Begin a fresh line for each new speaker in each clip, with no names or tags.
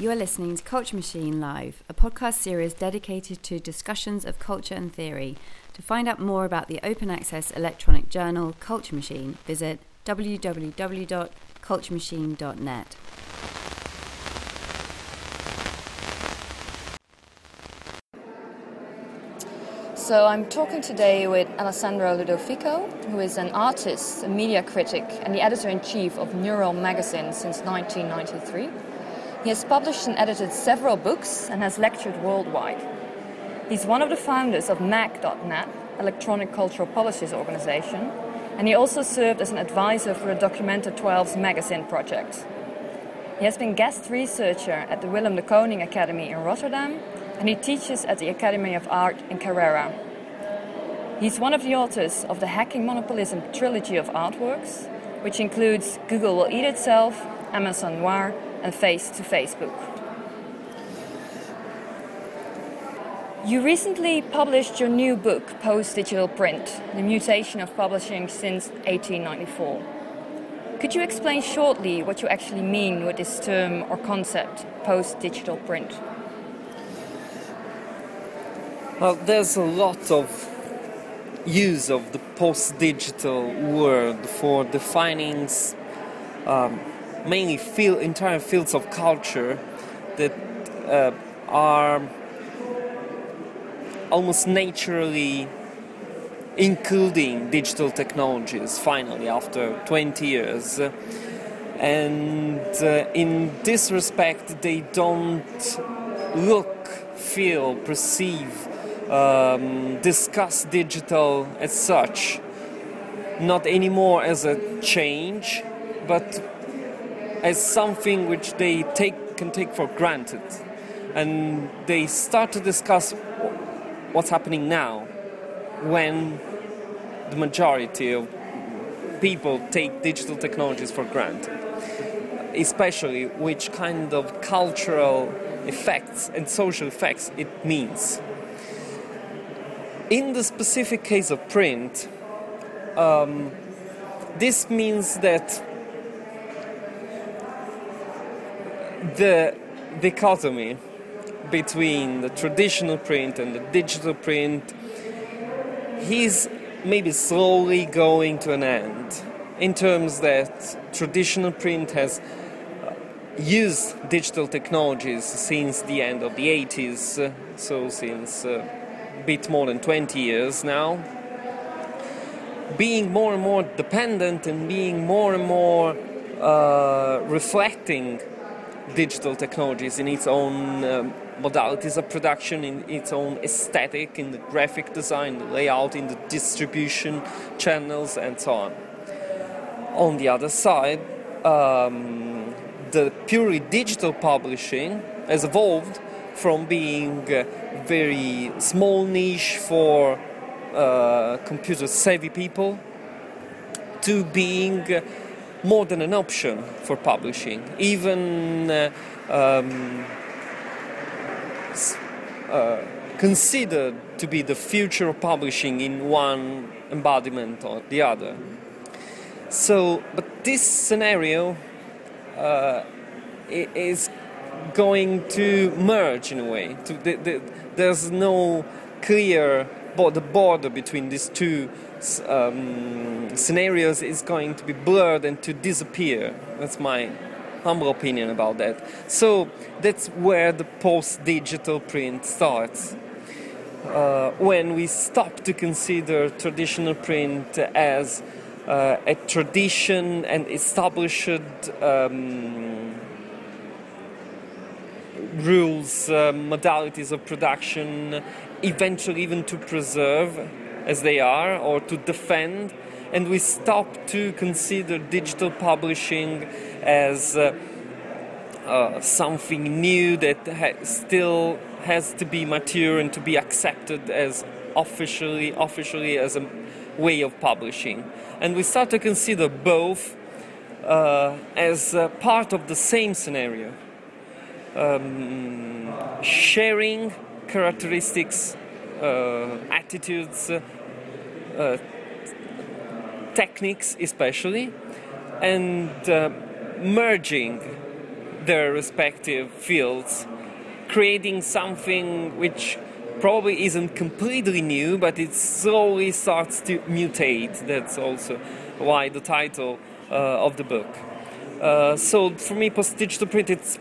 You are listening to Culture Machine Live, a podcast series dedicated to discussions of culture and theory. To find out more about the open access electronic journal Culture Machine, visit www.culturemachine.net.
So I'm talking today with Alessandro Ludovico, who is an artist, a media critic, and the editor-in-chief of Neural magazine since 1993. He has published and edited several books and has lectured worldwide. He's one of the founders of MAG.net, Electronic Cultural Policies Organization, and he also served as an advisor for the Documenta 12's magazine project. He has been guest researcher at the Willem de Kooning Academy in Rotterdam and he teaches at the Academy of Art in Carrara. He's one of the authors of the Hacking Monopolism trilogy of artworks, which includes Google Will Eat Itself, Amazon Noir, and Face to Facebook. You recently published your new book, Post Digital Print The Mutation of Publishing Since 1894. Could you explain shortly what you actually mean with this term or concept, post digital print?
Well, there's a lot of use of the post-digital word for defining um, mainly field, entire fields of culture that uh, are almost naturally including digital technologies finally after 20 years. And uh, in this respect they don't look feel perceive um, discuss digital as such, not anymore as a change, but as something which they take can take for granted, and they start to discuss what's happening now when the majority of people take digital technologies for granted, especially which kind of cultural effects and social effects it means. In the specific case of print, um, this means that the dichotomy between the traditional print and the digital print is maybe slowly going to an end in terms that traditional print has uh, used digital technologies since the end of the 80s uh, so since a bit more than 20 years now, being more and more dependent and being more and more uh, reflecting digital technologies in its own um, modalities of production, in its own aesthetic, in the graphic design, the layout, in the distribution channels, and so on. On the other side, um, the purely digital publishing has evolved from being very small niche for uh, computer savvy people to being more than an option for publishing, even uh, um, uh, considered to be the future of publishing in one embodiment or the other. So, but this scenario uh, is going to merge in a way. To, the, the, there's no clear border, border between these two um, scenarios is going to be blurred and to disappear. That's my humble opinion about that. So that's where the post-digital print starts. Uh, when we stop to consider traditional print as uh, a tradition and established um, rules, uh, modalities of production, eventually even to preserve as they are or to defend. And we stop to consider digital publishing as uh, uh, something new that ha- still has to be mature and to be accepted as officially officially as a way of publishing. And we start to consider both uh, as part of the same scenario um, sharing characteristics, uh, attitudes, uh, techniques, especially, and uh, merging their respective fields, creating something which probably isn't completely new, but it slowly starts to mutate. That's also why the title uh, of the book. Uh, so for me, post-digital print, it's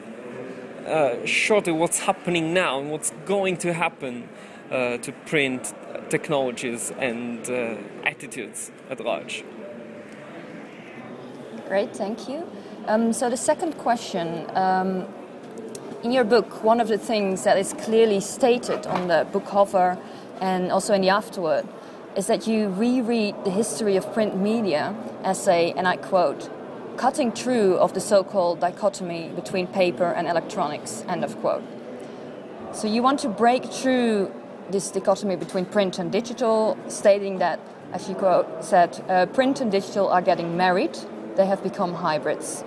uh, shortly what's happening now and what's going to happen uh, to print technologies and uh, attitudes at large.
Great, thank you. Um, so the second question. Um, in your book, one of the things that is clearly stated on the book cover and also in the afterword is that you reread the history of print media as a, and I quote, cutting through of the so called dichotomy between paper and electronics, end of quote. So you want to break through this dichotomy between print and digital, stating that, as you quote, said, uh, print and digital are getting married, they have become hybrids.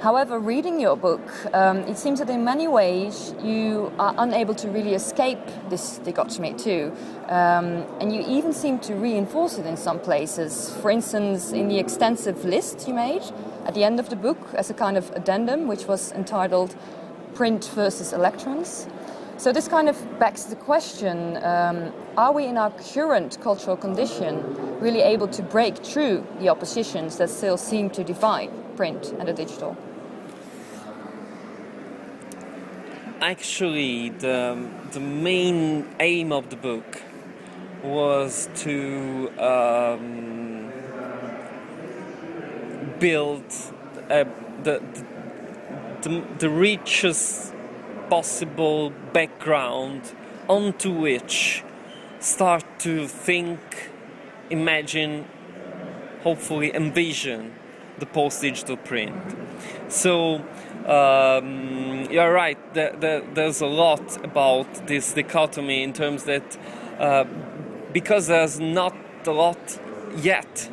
However, reading your book, um, it seems that in many ways you are unable to really escape this dichotomy too. Um, and you even seem to reinforce it in some places. For instance, in the extensive list you made at the end of the book as a kind of addendum, which was entitled Print versus Electrons. So this kind of begs the question um, are we in our current cultural condition really able to break through the oppositions that still seem to divide print and the digital?
Actually the, the main aim of the book was to um, build uh, the, the, the richest possible background onto which start to think, imagine, hopefully envision the post-digital print. So um, you're right. The, the, there's a lot about this dichotomy in terms that uh, because there's not a lot yet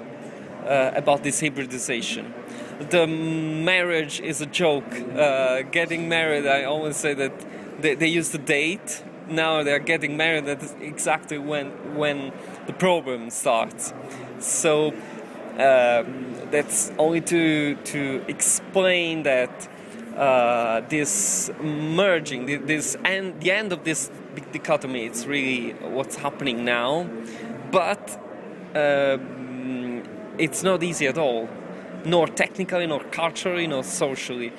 uh, about this hybridization. The marriage is a joke. Uh, getting married, I always say that they, they used to date. Now they're getting married. That's exactly when when the problem starts. So um, that's only to to explain that uh, this merging, this end, the end of this dichotomy. It's really what's happening now, but uh, it's not easy at all, nor technically, nor culturally, nor socially.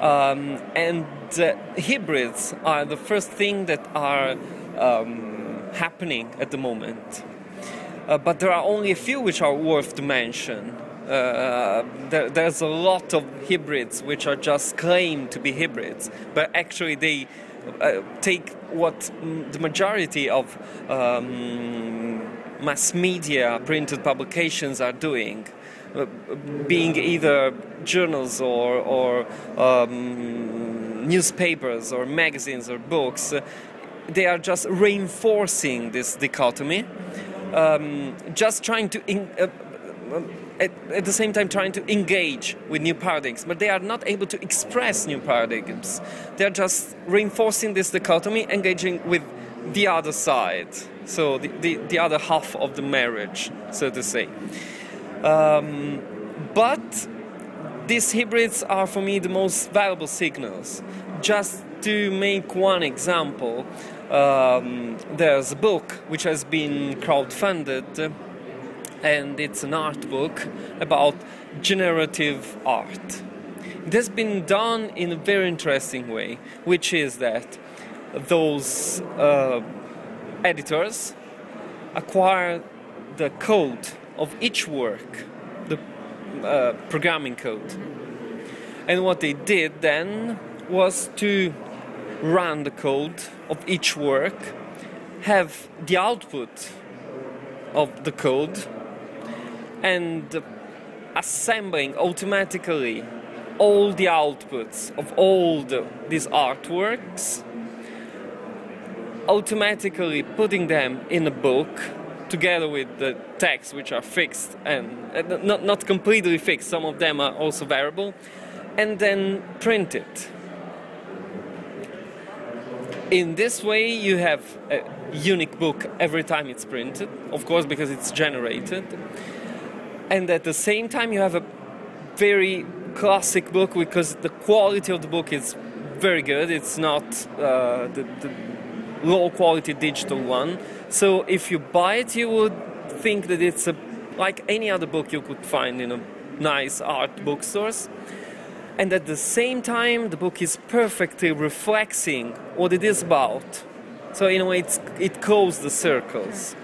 Um, and uh, hybrids are the first thing that are um, happening at the moment. Uh, but there are only a few which are worth to mention. Uh, there, there's a lot of hybrids which are just claimed to be hybrids, but actually they uh, take what the majority of um, mass media printed publications are doing. Uh, being either journals or, or um, newspapers or magazines or books, they are just reinforcing this dichotomy, um, just trying to in, uh, at, at, the same time trying to engage with new paradigms, but they are not able to express new paradigms. They're just reinforcing this dichotomy, engaging with the other side, so the, the, the other half of the marriage, so to say. Um, but these hybrids are for me the most valuable signals. Just to make one example, um, there's a book which has been crowdfunded and it's an art book about generative art. It has been done in a very interesting way, which is that those uh, editors acquire the code of each work, the uh, programming code. And what they did then was to run the code of each work, have the output of the code and assembling automatically all the outputs of all the, these artworks, automatically putting them in a book together with the texts which are fixed and uh, not, not completely fixed, some of them are also variable, and then print it. In this way, you have a unique book every time it's printed, of course, because it's generated and at the same time you have a very classic book because the quality of the book is very good. It's not uh, the, the low quality digital one. So if you buy it, you would think that it's a, like any other book you could find in a nice art bookstores. And at the same time, the book is perfectly reflecting what it is about. So in a way, it closes the circles.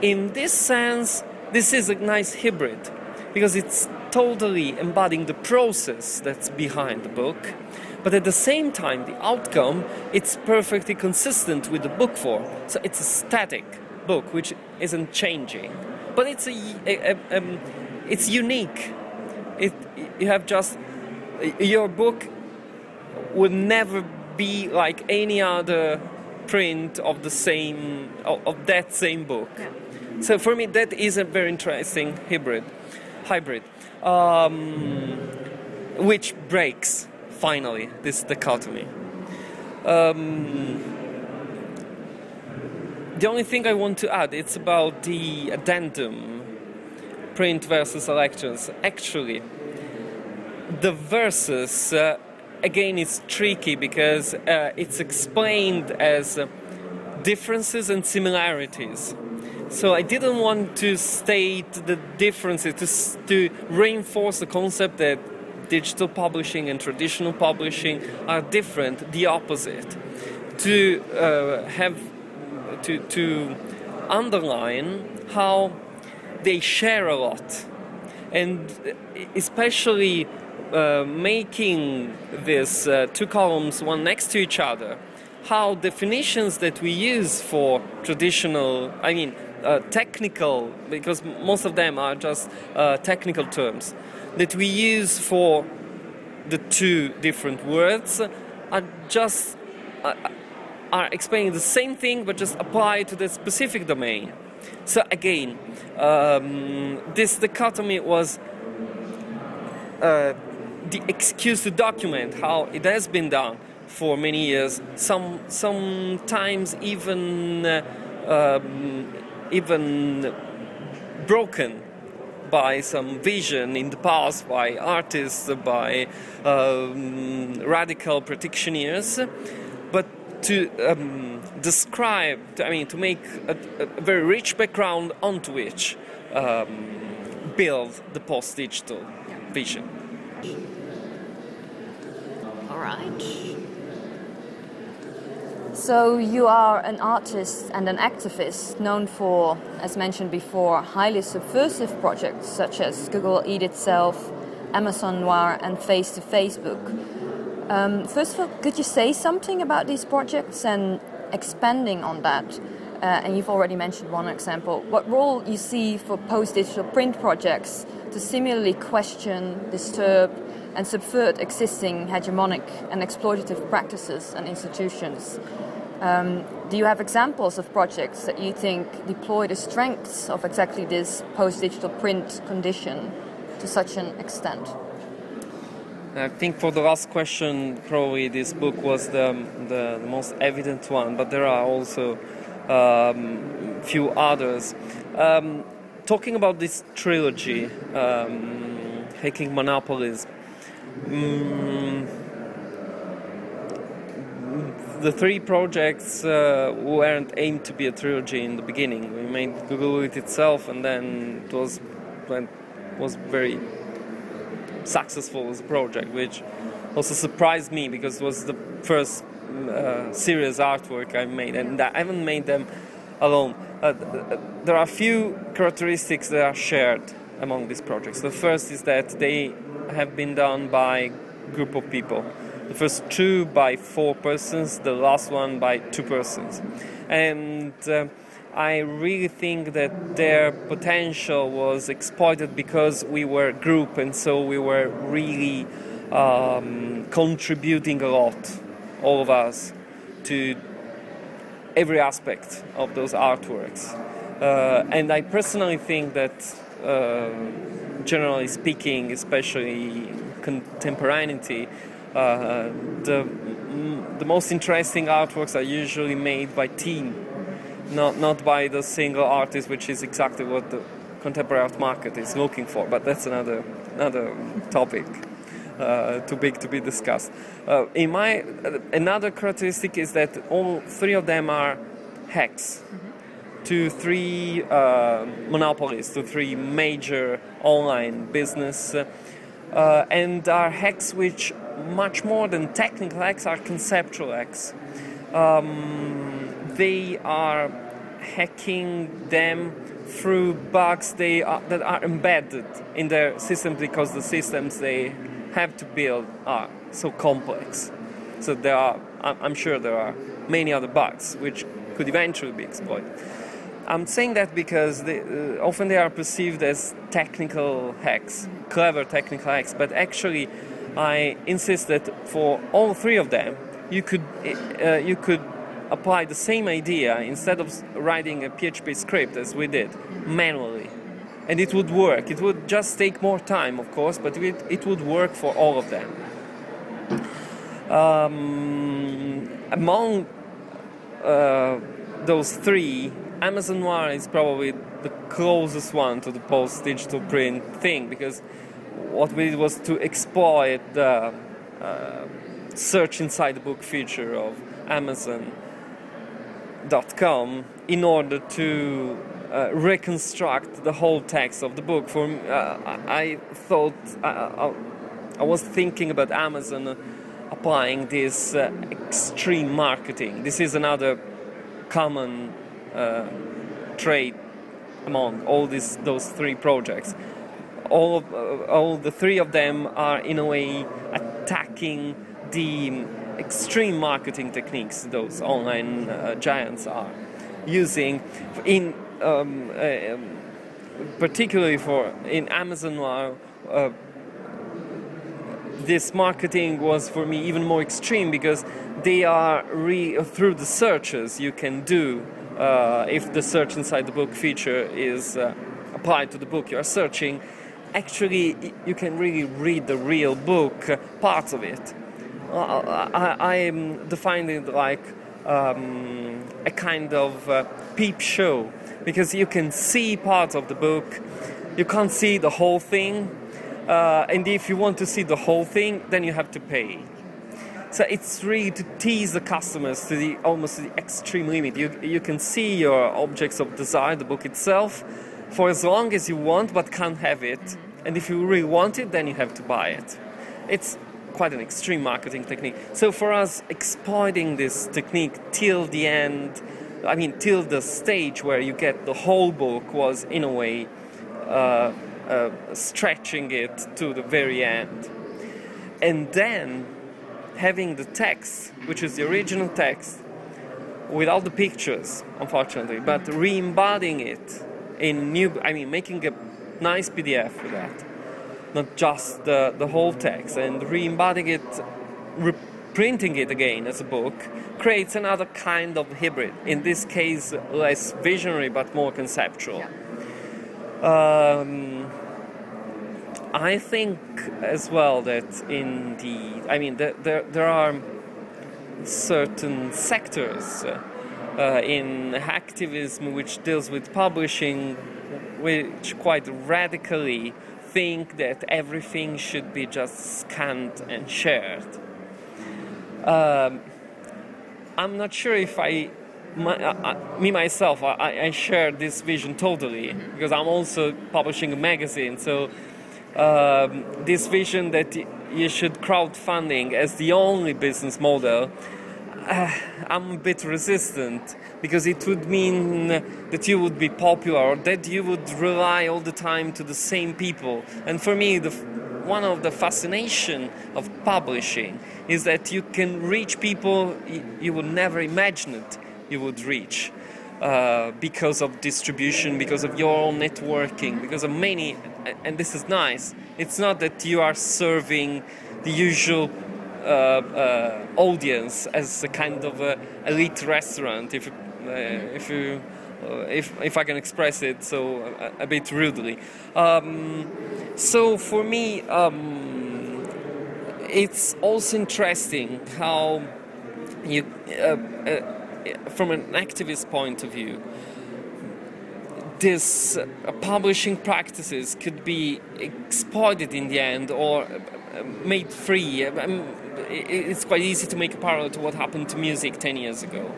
In this sense, this is a nice hybrid because it's totally embodying the process that's behind the book but at the same time the outcome it's perfectly consistent with the book form. So it's a static book which isn't changing. But it's a, a, a um, it's unique. It you have just your book would never be like any other print of the same of, of that same book. Yeah. So for me that is a very interesting hybrid hybrid um, which breaks finally this dichotomy. Um, the only thing I want to add it's about the addendum, print versus electrons. Actually, the versus uh, again is tricky because uh, it's explained as differences and similarities. So I didn't want to state the differences to, to reinforce the concept that digital publishing and traditional publishing are different, the opposite. To uh, have to, to underline how they share a lot, and especially uh, making these uh, two columns one next to each other, how definitions that we use for traditional, I mean, uh, technical, because most of them are just uh, technical terms, that we use for the two different words are just uh, are explaining the same thing but just applied to the specific domain. So again, um, this dichotomy was uh, the excuse to document how it has been done for many years. Some sometimes even uh, um, even broken by some vision in the past by artists, by um, radical practitioners, but to um, describe, I mean, to make a, a, very rich background onto which um, build the post digital vision.
All right. So, you are an artist and an activist known for, as mentioned before, highly subversive projects such as Google Eat Itself, Amazon Noir, and Face to Facebook. Um, first of all, could you say something about these projects and expanding on that? Uh, and you've already mentioned one example. What role you see for post-digital print projects to similarly question, disturb, and subvert existing hegemonic and exploitative practices and institutions. Um, do you have examples of projects that you think deploy the strengths of exactly this post digital print condition to such an extent?
I think for the last question, probably this book was the, the, the most evident one, but there are also a um, few others. Um, talking about this trilogy, um, Hacking Monopolies, um, the three projects uh, weren't aimed to be a trilogy in the beginning. We made Google Eat itself, and then it was was very successful as a project, which also surprised me because it was the first uh, serious artwork I made, and I haven't made them alone. Uh, there are a few characteristics that are shared among these projects. The first is that they have been done by group of people. The first two by four persons, the last one by two persons. And uh, I really think that their potential was exploited because we were a group and so we were really um, contributing a lot, all of us, to every aspect of those artworks. Uh, and I personally think that uh, generally speaking, especially contemporaneity, uh, the the most interesting artworks are usually made by team, not not by the single artist, which is exactly what the contemporary art market is looking for. But that's another another topic. uh, too big to be discussed. Uh, in my another characteristic is that all three of them are hacks. To three uh, monopolies, to three major online business, uh, and are hacks which much more than technical hacks are conceptual hacks. Um, they are hacking them through bugs they are, that are embedded in their systems because the systems they have to build are so complex. So there are, I'm sure there are many other bugs which could eventually be exploited. I'm saying that because they, uh, often they are perceived as technical hacks, clever technical hacks, but actually, I insist that for all three of them, you could uh, you could apply the same idea instead of writing a PHP script as we did manually and it would work. It would just take more time, of course, but it, it would work for all of them. Um, among uh, those three, Amazon Noir is probably the closest one to the post digital print thing because what we did was to exploit the uh, search inside the book feature of Amazon.com in order to uh, reconstruct the whole text of the book. For uh, I thought I, uh, uh, I, was thinking about Amazon applying this uh, extreme marketing. This is another common uh, trait among all these those three projects. All of, all the three of them are in a way attacking the extreme marketing techniques those online giants are using in um, uh, um, particularly for in Amazon uh, this marketing was for me even more extreme because they are re- through the searches you can do uh, if the search inside the book feature is uh, applied to the book you are searching actually you can really read the real book uh, parts of it uh, I, I am defining it like um, a kind of peep show because you can see parts of the book, you can't see the whole thing, and if you want to see the whole thing, then you have to pay. So it's really to tease the customers to the almost the extreme limit. You you can see your objects of desire, the book itself, for as long as you want, but can't have it. And if you really want it, then you have to buy it. It's quite an extreme marketing technique. So for us, exploiting this technique till the end I mean, till the stage where you get the whole book was in a way uh, uh, stretching it to the very end. And then having the text, which is the original text, without the pictures, unfortunately, but re embodying it in new, I mean, making a nice PDF for that, not just the, the whole text, and re embodying it reprinting it again as a book creates another kind of hybrid. In this case, less visionary but more conceptual. Yeah. Um, I think as well that in the, I mean, there, there, there are certain sectors uh, in activism which deals with publishing which quite radically think that everything should be just scanned and shared um, I'm not sure if I, my, I me myself, I, I, share this vision totally because I'm also publishing a magazine. So um, this vision that you should crowdfunding as the only business model, uh, I'm a bit resistant because it would mean that you would be popular or that you would rely all the time to the same people. And for me, the one of the fascination of publishing is that you can reach people you would never imagine it you would reach uh, because of distribution, because of your own networking, because of many, and this is nice. It's not that you are serving the usual uh, uh, audience as a kind of a elite restaurant, if uh, if you uh, if, if I can express it so a, a bit rudely. Um, so for me, um, it's also interesting how you, uh, uh, from an activist point of view, this uh, publishing practices could be exploited in the end, or made free. Um, it's quite easy to make a parallel to what happened to music 10 years ago,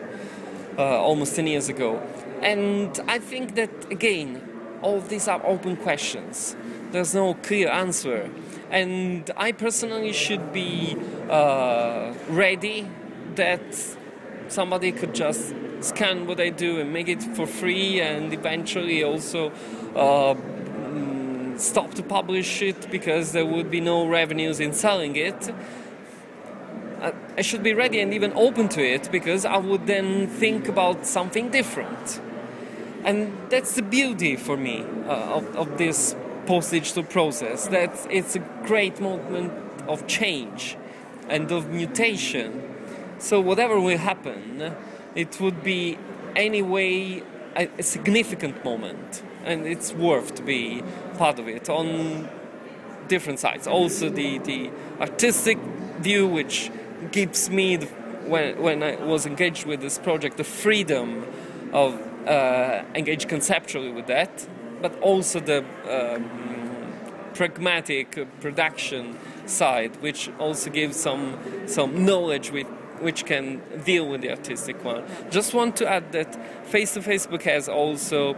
uh, almost 10 years ago. And I think that, again, all these are open questions. There's no clear answer. And I personally should be uh, ready that somebody could just scan what I do and make it for free and eventually also uh, mm, stop to publish it because there would be no revenues in selling it. I should be ready and even open to it because I would then think about something different. And that's the beauty for me uh, of, of this post digital process that it's a great moment of change and of mutation. So, whatever will happen, it would be anyway a, a significant moment, and it's worth to be part of it on different sides. Also, the, the artistic view, which gives me, the, when, when I was engaged with this project, the freedom of uh, engage conceptually with that, but also the um, pragmatic production side, which also gives some some knowledge with which can deal with the artistic one. Just want to add that Face to Facebook has also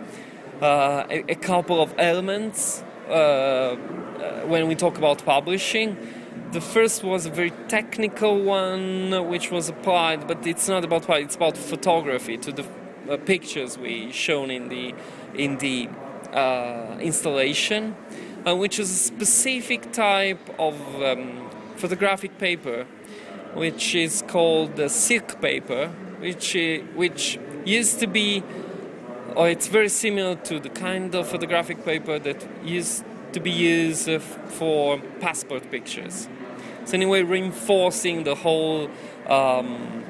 uh, a, a, couple of elements uh, uh, when we talk about publishing. The first was a very technical one, which was applied, but it's not about what it's about photography to the uh, pictures we shown in the in the uh, installation, uh, which is a specific type of um, photographic paper which is called the silk paper, which uh, which used to be, or it's very similar to the kind of photographic paper that used to be used uh, for passport pictures. So anyway, reinforcing the whole um,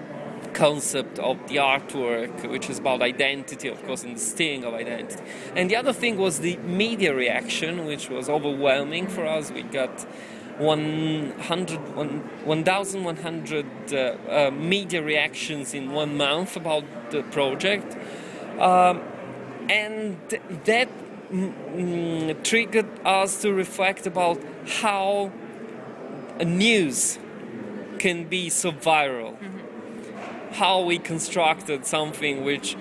concept of the artwork, which is about identity, of course, and the sting of identity. And the other thing was the media reaction, which was overwhelming for us. We got 100, 1,100 uh, uh, media reactions in one month about the project. Um, and that mm, triggered us to reflect about how news can be so viral. Mm-hmm. How we constructed something which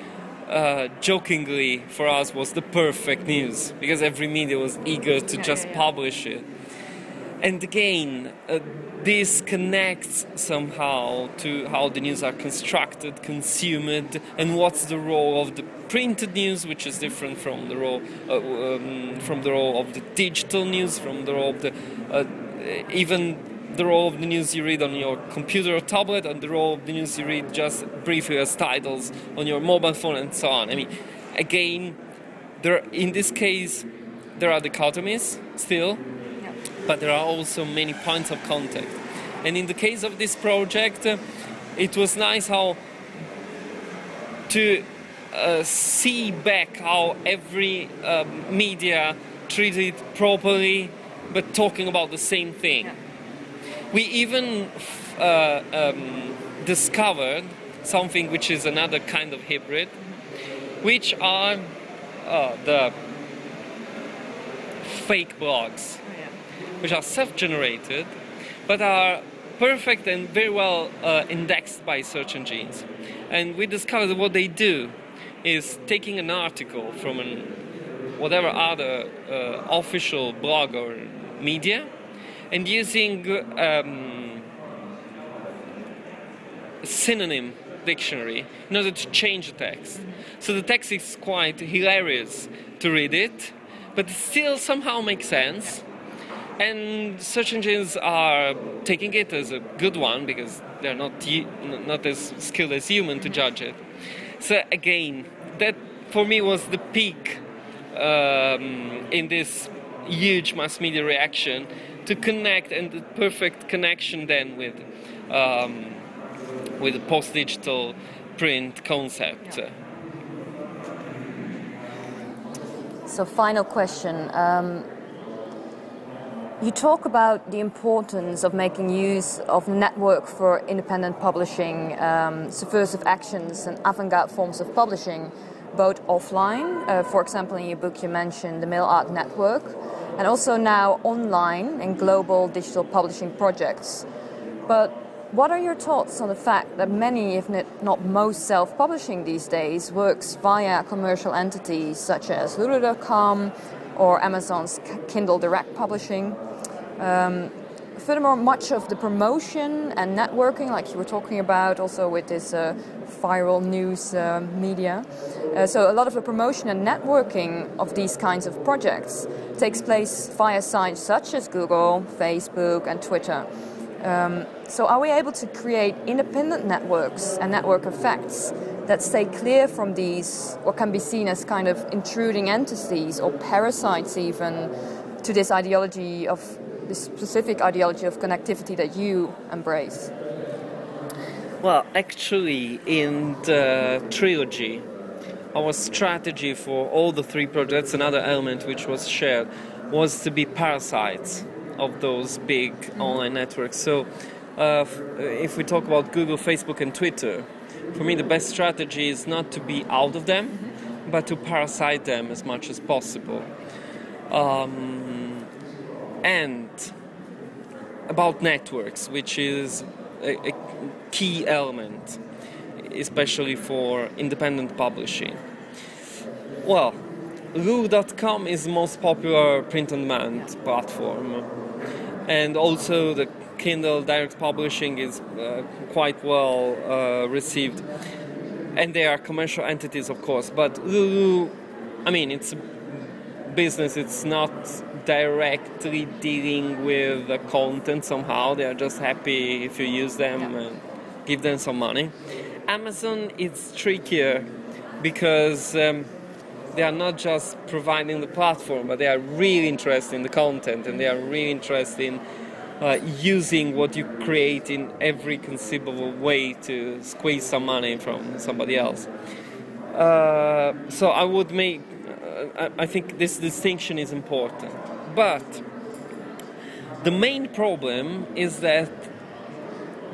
uh, jokingly for us was the perfect news because every media was eager to yeah, just yeah, yeah. publish it and again, uh, this connects somehow to how the news are constructed, consumed, and what's the role of the printed news, which is different from the role uh, um, from the role of the digital news, from the role of the uh, even the role of the news you read on your computer or tablet, and the role of the news you read just briefly as titles on your mobile phone, and so on. I mean, again, there in this case there are dichotomies still but there are also many points of contact. And in the case of this project, uh, it was nice how to uh, see back how every uh, media treated properly, but talking about the same thing. Yeah. We even uh, um, discovered something which is another kind of hybrid, which are uh, the fake blogs which are self-generated, but are perfect and very well uh, indexed by search engines. And we discovered what they do is taking an article from an, whatever other uh, official blog or media and using um, synonym dictionary in order to change the text. So the text is quite hilarious to read it, but it still somehow makes sense and search engines are taking it as a good one because they're not not as skilled as human to judge it. So again, that for me was the peak um, in this huge mass media reaction to connect and the perfect connection then with um, with the post-digital print concept.
So, final question. Um, you talk about the importance of making use of network for independent publishing, um, subversive actions, and avant garde forms of publishing both offline, uh, for example, in your book you mentioned the Mail Art Network, and also now online in global digital publishing projects. But what are your thoughts on the fact that many, if not most, self publishing these days works via commercial entities such as Lulu.com or Amazon's Kindle Direct Publishing? Um, furthermore, much of the promotion and networking, like you were talking about also with this uh, viral news uh, media, uh, so a lot of the promotion and networking of these kinds of projects takes place via sites such as Google, Facebook, and Twitter. Um, so, are we able to create independent networks and network effects that stay clear from these, what can be seen as kind of intruding entities or parasites, even to this ideology of this specific ideology of connectivity that you embrace?
Well, actually, in the trilogy, our strategy for all the three projects, another element which was shared, was to be parasites of those big online networks. So, uh, if we talk about Google, Facebook, and Twitter, for me, the best strategy is not to be out of them, mm-hmm. but to parasite them as much as possible. Um, and about networks, which is a, a key element, especially for independent publishing. Well, Lulu.com is the most popular print on demand platform, and also the Kindle Direct Publishing is uh, quite well uh, received, and they are commercial entities, of course. But Lulu, I mean, it's a business. It's not directly dealing with the content somehow. They are just happy if you use them yeah. and give them some money. Amazon is trickier because. Um, they are not just providing the platform, but they are really interested in the content and they are really interested in uh, using what you create in every conceivable way to squeeze some money from somebody else. Uh, so I would make, uh, I think this distinction is important. But the main problem is that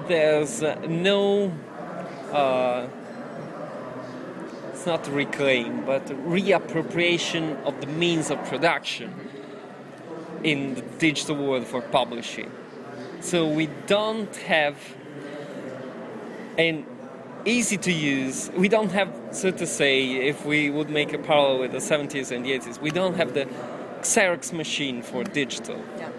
there's no uh, it's not reclaim, but reappropriation of the means of production in the digital world for publishing. So we don't have an easy to use, we don't have, so to say, if we would make a parallel with the 70s and the 80s, we don't have the Xerox machine for digital. Yeah.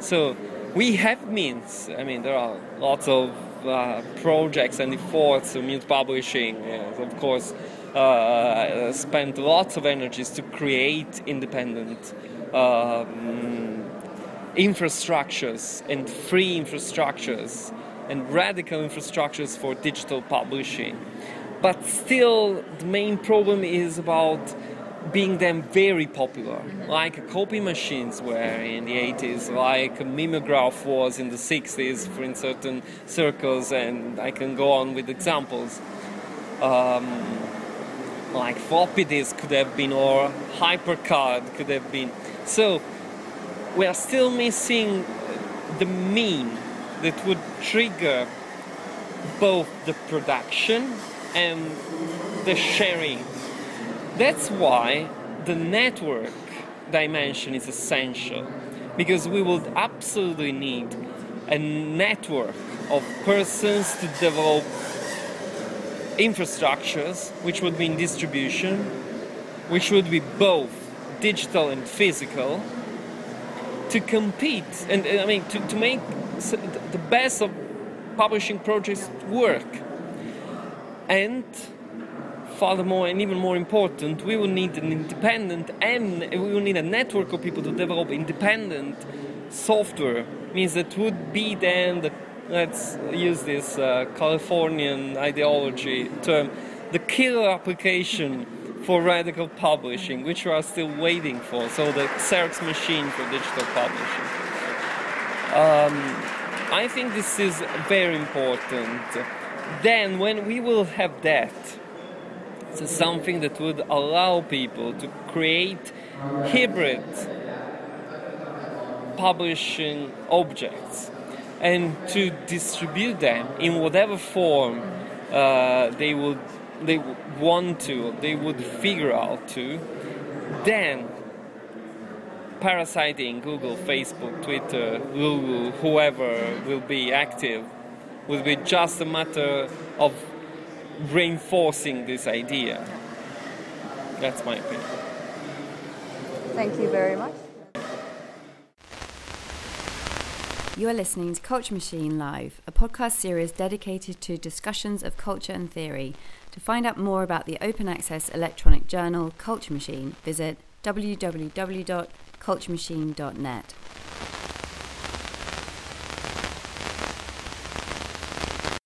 So we have means, I mean, there are lots of uh, projects and efforts, of means publishing, yes, of course uh, spent lots of energies to create independent um, infrastructures and free infrastructures and radical infrastructures for digital publishing. But still, the main problem is about being then very popular, like copy machines were in the 80s, like a mimeograph was in the 60s for in certain circles, and I can go on with examples. Um, like floppy disk could have been or hypercard could have been. So we are still missing the mean that would trigger both the production and the sharing. That's why the network dimension is essential because we would absolutely need a network of persons to develop infrastructures, which would mean distribution, which would be both digital and physical, to compete and I mean to, to make the best of publishing projects work. And furthermore, and even more important, we will need an independent and we will need a network of people to develop independent software. Means that would be then the let's use this uh, Californian ideology term, the killer application for radical publishing, which we are still waiting for. So the Xerox machine for digital publishing. Um, I think this is very important. Then, when we will have that, something that would allow people to create hybrid publishing objects and to distribute them in whatever form uh, they would they want to, they would figure out to, then parasiting Google, Facebook, Twitter, Google, whoever will be active, will be just a matter of reinforcing this idea. That's my opinion.
Thank you very much.
You are listening to Culture Machine Live, a podcast series dedicated to discussions of culture and theory. To find out more about the open access electronic journal Culture Machine, visit www.culturemachine.net.